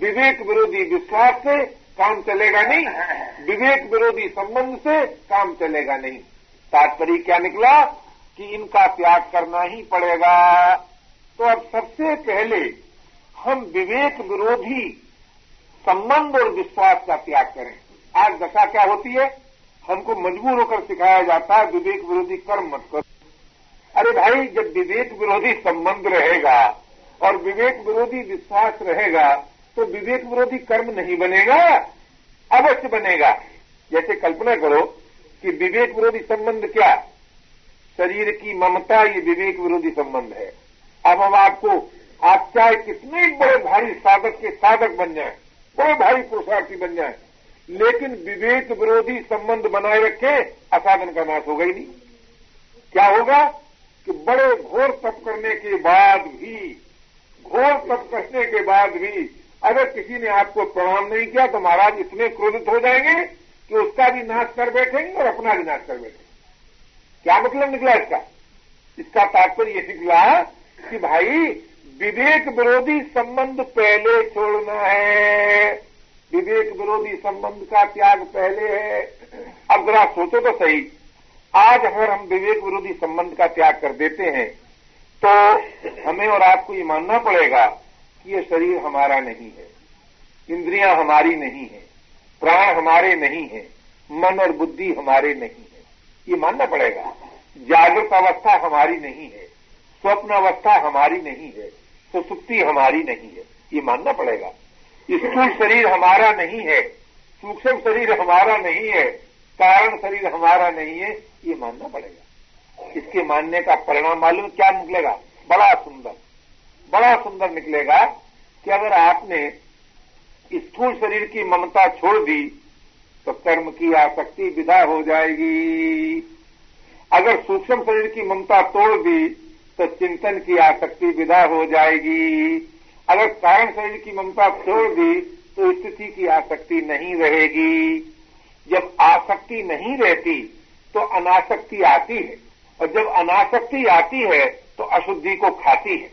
विवेक विरोधी विश्वास से काम चलेगा नहीं। विवेक विरोधी संबंध से काम चलेगा नहीं। तात्पर्य क्या निकला? कि इनका त्याग करना ही पड़ेगा। तो अब सबसे पहले हम विवेक विरोधी संबंध और विश्वास का त्याग करें। आज दशा क्या होती है? हमको मजबूर होकर सिखाया जाता है, विवेक विरोधी कर्म मत करो। अरे भाई, जब विवेक विरोधी संबंध रहेगा और विवेक विरोधी विश्वास रहेगा तो विवेक विरोधी कर्म नहीं बनेगा, अवश्य बनेगा। जैसे कल्पना करो कि विवेक विरोधी संबंध क्या? शरीर की ममता, ये विवेक विरोधी संबंध है। अब हम आपको, आप चाहे कितने बड़े भारी साधक के साधक बन जाए। बड़े भारी पुरुषार्थी बन जाए। लेकिन विवेक विरोधी संबंध बनाए रखे, असाधन का नाश होगा ही नहीं। क्या होगा कि बड़े घोर तप करने के बाद भी, घोर तप करने के बाद भी अगर किसी ने आपको प्रणाम नहीं किया तो महाराज इतने क्रोधित हो जाएँगे कि उसका भी नाश कर बैठेंगे और अपना भी नाश कर बैठेंगे। क्या मतलब निकला इसका? इसका तात्पर्य यह निकला कि भाई विवेक विरोधी संबंध पहले छोड़ना है। विवेक विरोधी संबंध का त्याग पहले है। अब जरा सोचो तो सही। आज अगर हम विवेक विरोधी संबंध का त्याग कर देते हैं तो हमें और आपको ये मानना पड़ेगा कि ये शरीर हमारा नहीं है। इंद्रियाँ हमारी नहीं है। प्राण हमारे नहीं है। मन और बुद्धि हमारे नहीं है। ये मानना पड़ेगा। जागृत अवस्था हमारी नहीं है। स्वप्न अवस्था हमारी नहीं है। सुसुप्ति हमारी नहीं है। ये मानना पड़ेगा। स्थूल शरीर हमारा नहीं है। सूक्ष्म शरीर हमारा नहीं है। कारण शरीर हमारा नहीं है। ये मानना पड़ेगा। इसके मानने का परिणाम मालूम क्या निकलेगा? बड़ा सुंदर। बड़ा सुंदर निकलेगा कि अगर आपने स्थूल शरीर की ममता छोड़ दी तो कर्म की आसक्ति विदा हो जाएगी। अगर सूक्ष्म शरीर की ममता तोड़ दी तो चिंतन की आसक्ति विदा हो जाएगी। अगर कारण शरीर की ममता छोड़ दी तो स्थिति की आसक्ति नहीं रहेगी। जब आसक्ति नहीं रहती तो अनासक्ति आती है। और जब अनासक्ति आती है तो अशुद्धि को खाती है।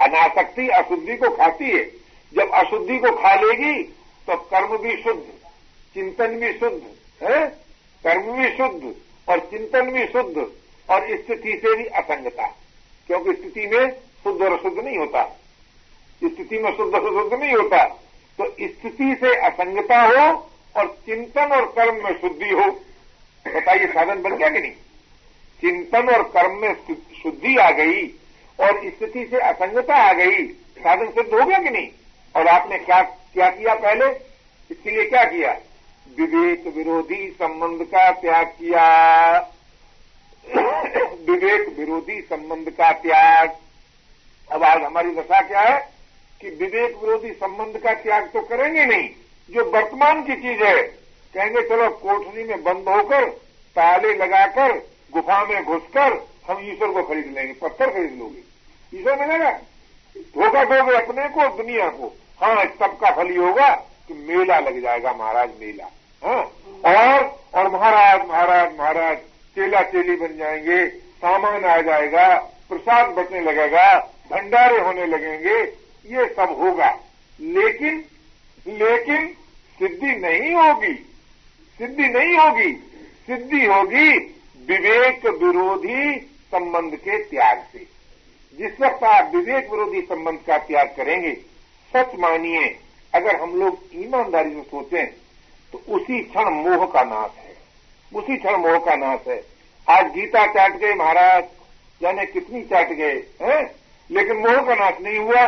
अनासक्ति अशुद्धि को खाती है। जब अशुद्धि को खा लेगी तो कर्म भी शुद्ध, चिंतन भी शुद्ध, है? कर्म भी शुद्ध और चिंतन भी शुद्ध और स्थिति से भी असंगता। क्योंकि स्थिति में शुद्ध और शुद्ध नहीं होता। स्थिति में शुद्ध और शुद्ध नहीं होता। तो स्थिति से असंगता हो और चिंतन और कर्म में शुद्धि हो। बताइए, साधन बन गया कि नहीं? चिंतन और कर्म में शुद्धि आ गई और स्थिति से असंगता आ गई। साधन सिद्ध हो गया कि नहीं? और आपने क्या क्या किया पहले? इसके लिए क्या किया? विवेक विरोधी संबंध का त्याग किया। विवेक विरोधी संबंध का त्याग। अब आज हमारी दशा क्या है? कि विवेक विरोधी संबंध का त्याग तो करेंगे नहीं, जो वर्तमान की चीज़ है। कहेंगे, चलो, कोठरी में बंद होकर, ताले लगाकर, गुफा में घुसकर, हम ईश्वर को खरीद लेंगे, पत्थर खरीद लोगे। ईश्वर मिलेगा धोखा दोगे अपने को दुनिया को। हाँ सबका फल ही होगा कि मेला लग जाएगा, महाराज, मेला। हाँ और और महाराज महाराज महाराज चेला चेली बन जाएँगे। सामान आ जाएगा, प्रसाद बचने लगेगा, भंडारे होने लगेंगे, ये सब होगा। लेकिन लेकिन सिद्धि नहीं होगी। सिद्धि नहीं होगी। सिद्धि होगी विवेक विरोधी संबंध के त्याग से। जिस वक्त आप विवेक विरोधी संबंध का त्याग करेंगे, सच मानिए, अगर हम लोग ईमानदारी से सोचें तो उसी क्षण मोह का नाश है। उसी क्षण मोह का नाश है। आज गीता चाट गए महाराज। जाने कितनी चाट गए हैं? लेकिन मोह का नाश नहीं हुआ।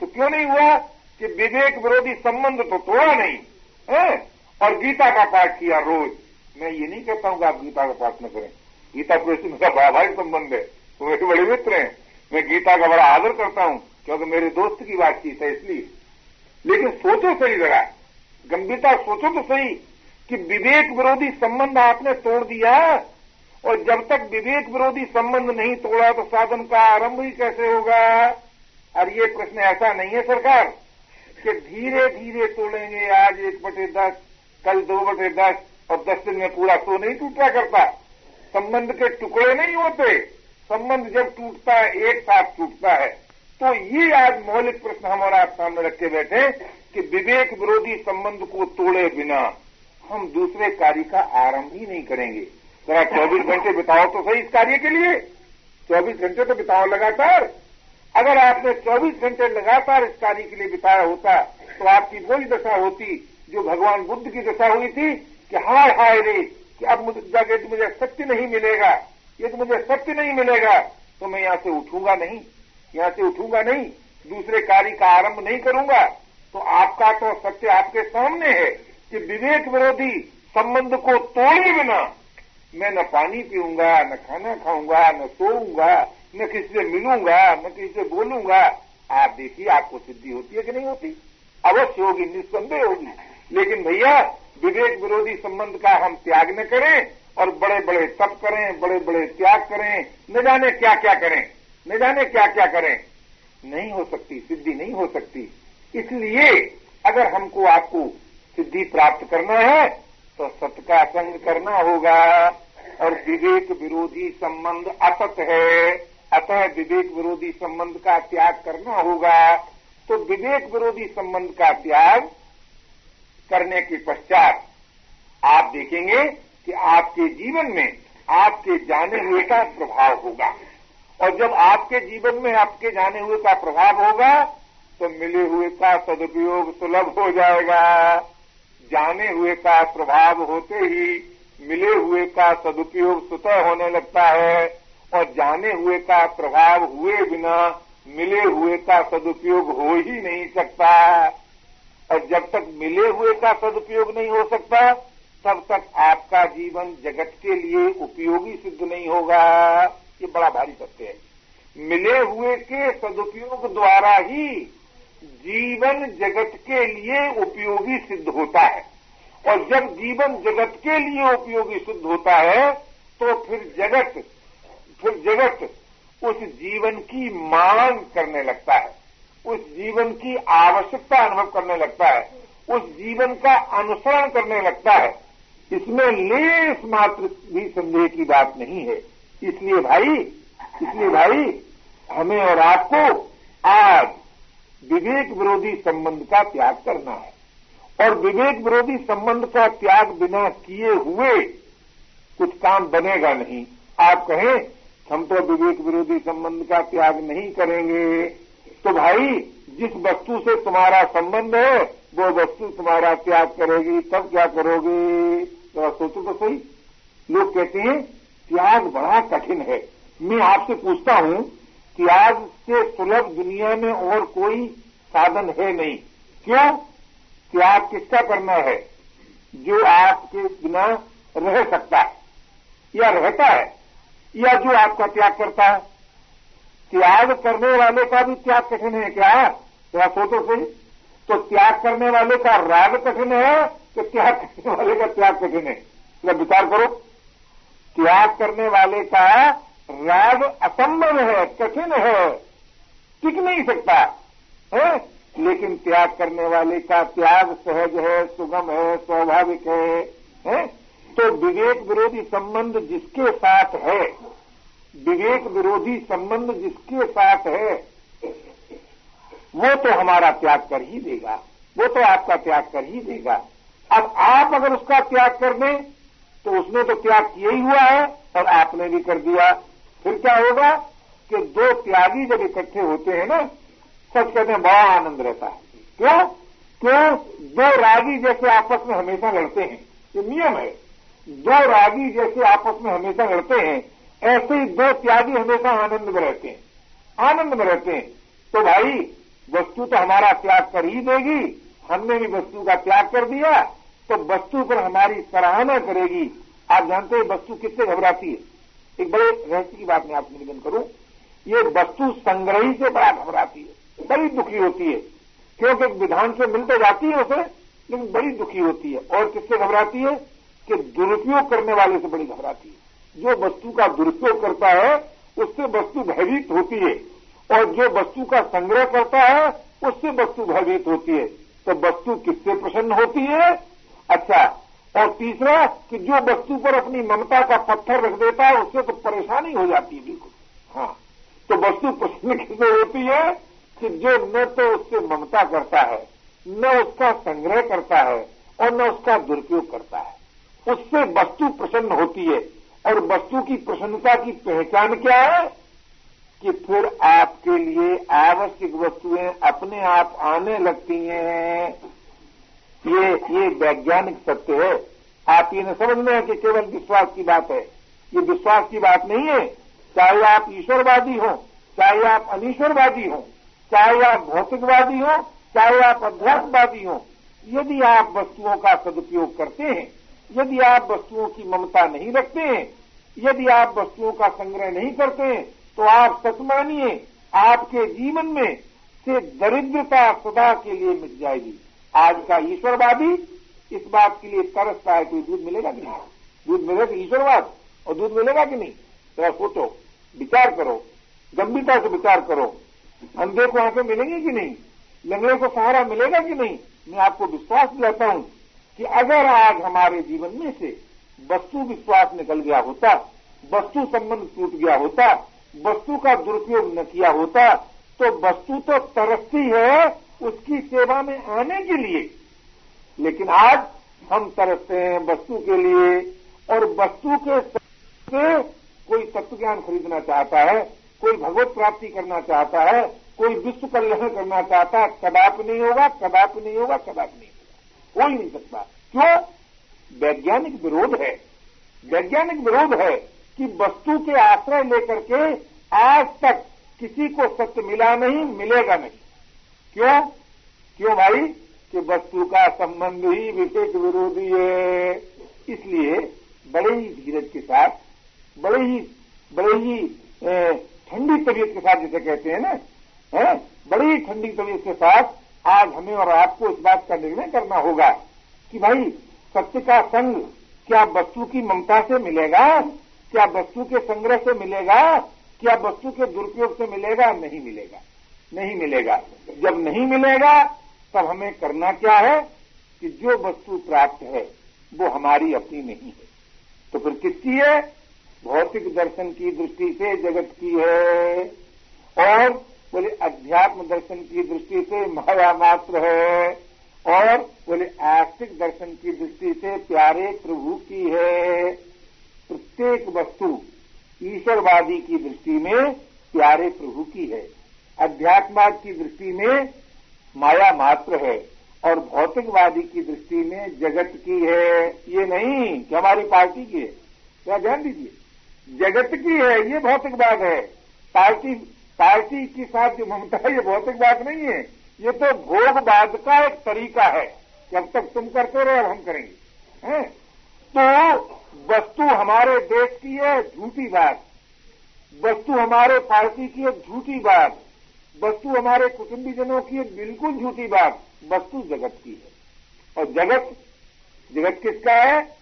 तो क्यों नहीं हुआ कि विवेक विरोधी संबंध तो तोड़ा नहीं, है? और गीता का पाठ किया रोज। मैं ये नहीं कहता हूँ कि आप गीता का पाठ न करें। गीता पुरुष मेरा बड़ा भाई संबंध है। तो मेरे बड़े मित्र हैं। मैं गीता का बड़ा आदर करता हूँ, क्योंकि मेरे दोस्त की बातचीत है इसलिए। लेकिन सोचो सही जरा। गंभीरता सोचो तो सही कि विवेक विरोधी संबंध आपने तोड़ दिया। और जब तक विवेक विरोधी संबंध नहीं तोड़ा तो साधन का आरंभ ही कैसे होगा? और ये प्रश्न ऐसा नहीं है सरकार, कि धीरे धीरे तोड़ेंगे आज एक बटे दस, कल दो बटे दस और दस दिन में पूरा सो नहीं टूटा करता। संबंध के टुकड़े नहीं होते। संबंध जब टूटता है, एक साथ टूटता है। तो ये आज मौलिक प्रश्न हमारा आप सामने रख के बैठे कि विवेक विरोधी संबंध को तोड़े बिना हम दूसरे कार्य का आरंभ ही नहीं करेंगे। जरा चौबीस घंटे बिताओ तो सही इस कार्य के लिए। चौबीस घंटे तो बिताओ लगातार। अगर आपने 24 घंटे लगातार इस कार्य के लिए बिताया होता तो आपकी वही दशा होती जो भगवान बुद्ध की दशा हुई थी, कि हाय हाय रे, कि अब मुझे जाके मुझे सत्य नहीं मिलेगा ये तो मुझे सत्य नहीं मिलेगा तो मैं यहाँ से उठूँगा नहीं। यहाँ से उठूँगा नहीं, दूसरे कार्य का आरंभ नहीं करूँगा। तो आपका तो सत्य आपके सामने है, कि विवेक विरोधी संबंध को तोड़े बिना मैं न पानी पीऊँगा, न खाना खाऊँगा, न सोऊँगा, न किसी से मिलूँगा, न किसी से बोलूँगा। आप देखिए, आपको सिद्धि होती है कि नहीं होती? अवश्य होगी, निस्संदेह होगी। लेकिन भैया, विवेक विरोधी संबंध का हम त्याग न करें और बड़े बड़े तप करें बड़े बड़े त्याग करें। न जाने क्या क्या करें। न जाने क्या क्या करें। नहीं हो सकती, सिद्धि नहीं हो सकती। इसलिए, अगर हमको आपको सिद्धि प्राप्त करना है तो सत्य का संग करना होगा। और विवेक विरोधी संबंध असत है। अतः विवेक विरोधी संबंध का त्याग करना होगा। तो विवेक विरोधी संबंध का त्याग करने के पश्चात आप देखेंगे कि आपके जीवन में आपके जाने हुए का प्रभाव होगा। और जब आपके जीवन में आपके जाने हुए का प्रभाव होगा तो मिले हुए का सदुपयोग सुलभ हो जाएगा। जाने हुए का प्रभाव होते ही मिले हुए का सदुपयोग स्वतः होने लगता है और जाने हुए का प्रभाव हुए बिना मिले हुए का सदुपयोग हो ही नहीं सकता। और जब तक मिले हुए का सदुपयोग नहीं हो सकता, तब तक आपका जीवन जगत के लिए उपयोगी सिद्ध नहीं होगा। ये बड़ा भारी सत्य है। मिले हुए के सदुपयोग द्वारा ही जीवन जगत के लिए उपयोगी सिद्ध होता है। और जब जीवन जगत के लिए उपयोगी सिद्ध होता है तो फिर जगत फिर जगत उस जीवन की मांग करने लगता है। उस जीवन की आवश्यकता अनुभव करने लगता है। उस जीवन का अनुसरण करने लगता है। इसमें लेस मात्र भी संदेह की बात नहीं है। इसलिए भाई इसलिए भाई, हमें और आपको आज विवेक विरोधी संबंध का त्याग करना है। और विवेक विरोधी संबंध का त्याग बिना किए हुए कुछ काम बनेगा नहीं। आप कहें, हम तो विवेक विरोधी संबंध का त्याग नहीं करेंगे। तो भाई, जिस वस्तु से तुम्हारा संबंध है, वो वस्तु तुम्हारा त्याग करेगी। तब क्या करोगे? तो सोचो तो सही। लोग कहते हैं, त्याग बड़ा कठिन है। मैं आपसे पूछता हूँ, त्याग से सुलभ दुनिया में और कोई साधन है नहीं? क्यों? त्याग किसका करना है, जो आपके बिना रह सकता है, या रहता है, या जो आपका त्याग करता है। त्याग करने वाले का भी त्याग कठिन है क्या? थोड़ा सोचो सही तो त्याग करने वाले का राग कठिन है कि त्याग करने वाले का त्याग कठिन है। जरा विचार करो। त्याग करने वाले का राग असंभव है, कठिन है। टिक नहीं सकता, है? लेकिन त्याग करने वाले का त्याग सहज है सुगम है स्वाभाविक है, है? तो विवेक विरोधी संबंध जिसके साथ है विवेक विरोधी संबंध जिसके साथ है वो तो हमारा त्याग कर ही देगा वो तो आपका त्याग कर ही देगा अब आप अगर उसका त्याग कर दें तो उसने तो त्याग किया ही हुआ है और आपने भी कर दिया फिर क्या होगा कि दो त्यागी जब इकट्ठे होते हैं ना सच कहते हैं बड़ा आनंद रहता है। क्यों? क्यों? दो रागी जैसे आपस में हमेशा लड़ते हैं। ये नियम है। दो रागी जैसे आपस में हमेशा लड़ते हैं, ऐसे ही दो त्यागी हमेशा आनंद में रहते हैं। आनंद में रहते हैं। तो भाई, वस्तु तो हमारा त्याग कर ही देगी। हमने भी वस्तु का त्याग कर दिया तो वस्तु पर हमारी सराहना करेगी। आप जानते हैं, वस्तु कितने घबराती है। एक बड़े रहस्य की बात मैं आपसे निवेदन करूँ। ये वस्तु संग्रही से बड़ा घबराती है। बड़ी दुखी होती है। क्योंकि विधान से मिल तो जाती है उसे, लेकिन बड़ी दुखी होती है। और किससे घबराती है? कि दुरुपयोग करने वाले से बड़ी घबराती है। जो वस्तु का दुरुपयोग करता है, उससे वस्तु भयभीत होती है। और जो वस्तु का संग्रह करता है, उससे वस्तु भयभीत होती है। तो वस्तु किससे प्रसन्न होती है? अच्छा और तीसरा, कि जो वस्तु पर अपनी ममता का पत्थर रख देता है, उससे तो परेशानी हो जाती है, बिल्कुल। हाँ तो वस्तु प्रसन्न किससे होती है? कि जो न तो उससे ममता करता है, न उसका संग्रह करता है और न उसका दुरुपयोग करता है। उससे वस्तु प्रसन्न होती है और वस्तु की प्रसन्नता की पहचान क्या है? कि फिर आपके लिए आवश्यक वस्तुएँ अपने आप आने लगती हैं। ये ये वैज्ञानिक सत्य है। आप ये न समझ में कि केवल विश्वास की बात है। ये विश्वास की बात नहीं है। चाहे आप ईश्वरवादी हो, चाहे आप अनिश्वरवादी हो चाहे आप भौतिकवादी हो, चाहे आप अध्यात्मवादी हो, यदि आप वस्तुओं का सदुपयोग करते हैं, यदि आप वस्तुओं की ममता नहीं रखते हैं, यदि आप वस्तुओं का संग्रह नहीं करते हैं तो आप सच मानिए, आपके जीवन में से दरिद्रता सदा के लिए मिट जाएगी। आज का ईश्वरवादी इस बात के लिए तरसता है कि दूध मिलेगा कि नहीं? दूध मिलेगा तो ईश्वरवाद, और दूध मिलेगा कि नहीं? तो सोचो, विचार करो, गंभीरता से विचार करो अंधे को आँखें मिलेंगी कि नहीं? लंगड़े को सहारा मिलेगा कि नहीं? मैं आपको विश्वास दिलाता हूँ कि अगर आज हमारे जीवन में से वस्तु विश्वास निकल गया होता, वस्तु संबंध टूट गया होता, वस्तु का दुरुपयोग न किया होता तो वस्तु तो तरसती है उसकी सेवा में आने के लिए। लेकिन आज हम तरसते हैं वस्तु के लिए और वस्तु के से कोई तत्व ज्ञान खरीदना चाहता है कोई भगवत प्राप्ति करना चाहता है, कोई विश्व कल्याण करना चाहता है, कदापि नहीं होगा, कदापि नहीं होगा, कदापि नहीं होगा। हो ही नहीं सकता। क्यों? वैज्ञानिक विरोध है। वैज्ञानिक विरोध है कि वस्तु के आश्रय लेकर के आज तक किसी को सत्य मिला नहीं, मिलेगा नहीं। क्यों? क्यों भाई? कि वस्तु का संबंध ही विवेक विरोधी है। इसलिए बड़े ही धीरज के साथ, बड़े ही बड़े ही ठंडी तबीयत के साथ जिसे कहते हैं ना, है? बड़ी ठंडी तबीयत के साथ आज हमें और आपको इस बात का निर्णय करना होगा कि भाई, सत्य का संग क्या वस्तु की ममता से मिलेगा? क्या वस्तु के संग्रह से मिलेगा? क्या वस्तु के दुरुपयोग से मिलेगा? नहीं मिलेगा। नहीं मिलेगा। जब नहीं मिलेगा, तब हमें करना क्या है कि जो वस्तु प्राप्त है, वो हमारी अपनी नहीं है। तो फिर किसकी है? भौतिक दर्शन की दृष्टि से जगत की है। और बोले, अध्यात्म दर्शन की दृष्टि से माया मात्र है। और बोले, आस्तिक दर्शन की दृष्टि से प्यारे प्रभु की है। प्रत्येक वस्तु ईश्वरवादी की दृष्टि में प्यारे प्रभु की है। अध्यात्मवाद की दृष्टि में माया मात्र है। और भौतिकवादी की दृष्टि में जगत की है। ये नहीं कि हमारी पार्टी की है। क्या ध्यान दीजिए। जगत की है, ये भौतिकवाद है। पार्टी पार्टी के साथ जो ममता है, ये भौतिकवाद नहीं है। ये तो भोगवाद का एक तरीका है। जब तक तुम करते रहे, अब हम करेंगे। हैं? तो वस्तु हमारे देश की है, झूठी बात। वस्तु हमारे पार्टी की एक झूठी बात। वस्तु हमारे कुटुंबीजनों की एक बिल्कुल झूठी बात। वस्तु जगत की है। और जगत जगत किसका है?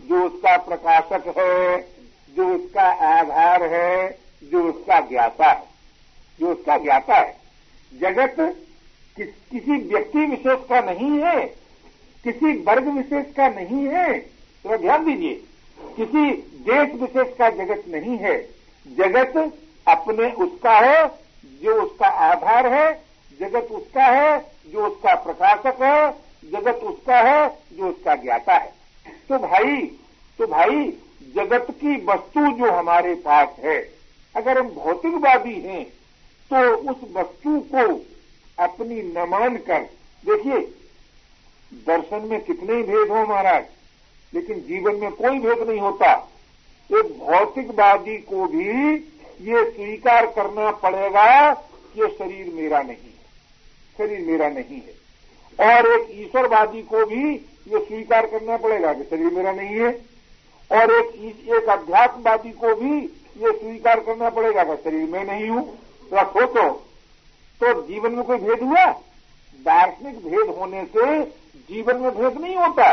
जो उसका प्रकाशक है। जो उसका आधार है जो उसका ज्ञाता है जो उसका ज्ञाता है। जगत कि, किसी व्यक्ति विशेष का नहीं है किसी वर्ग विशेष का नहीं है तो ध्यान दीजिए किसी देश विशेष का जगत नहीं है। जगत अपने उसका है जो उसका आधार है जगत उसका है जो उसका प्रकाशक है जगत उसका है जो उसका ज्ञाता है। तो भाई तो भाई जगत की वस्तु जो हमारे पास है, अगर हम भौतिकवादी हैं तो उस वस्तु को अपनी न मान कर, देखिए, दर्शन में कितने ही भेद हो महाराज, लेकिन जीवन में कोई भेद नहीं होता। एक भौतिकवादी को भी ये स्वीकार करना पड़ेगा कि ये शरीर मेरा नहीं है, शरीर मेरा नहीं है। और एक ईश्वरवादी को भी ये स्वीकार करना पड़ेगा कि शरीर मेरा नहीं है। और एक एक अध्यात्मवादी को भी ये स्वीकार करना पड़ेगा कि शरीर में नहीं हूँ तो सोचो। तो जीवन में कोई भेद हुआ? दार्शनिक भेद होने से जीवन में भेद नहीं होता।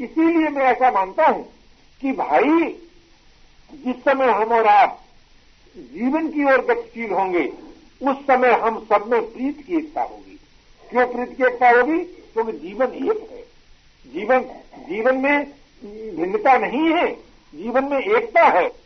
इसीलिए मैं ऐसा मानता हूँ कि भाई, जिस समय हम और आप जीवन की ओर गतिशील होंगे, उस समय हम सब में प्रीत की एकता होगी। क्यों प्रीत की एकता होगी? क्योंकि जीवन एक है। जीवन जीवन में भिन्नता नहीं है जीवन में एकता है।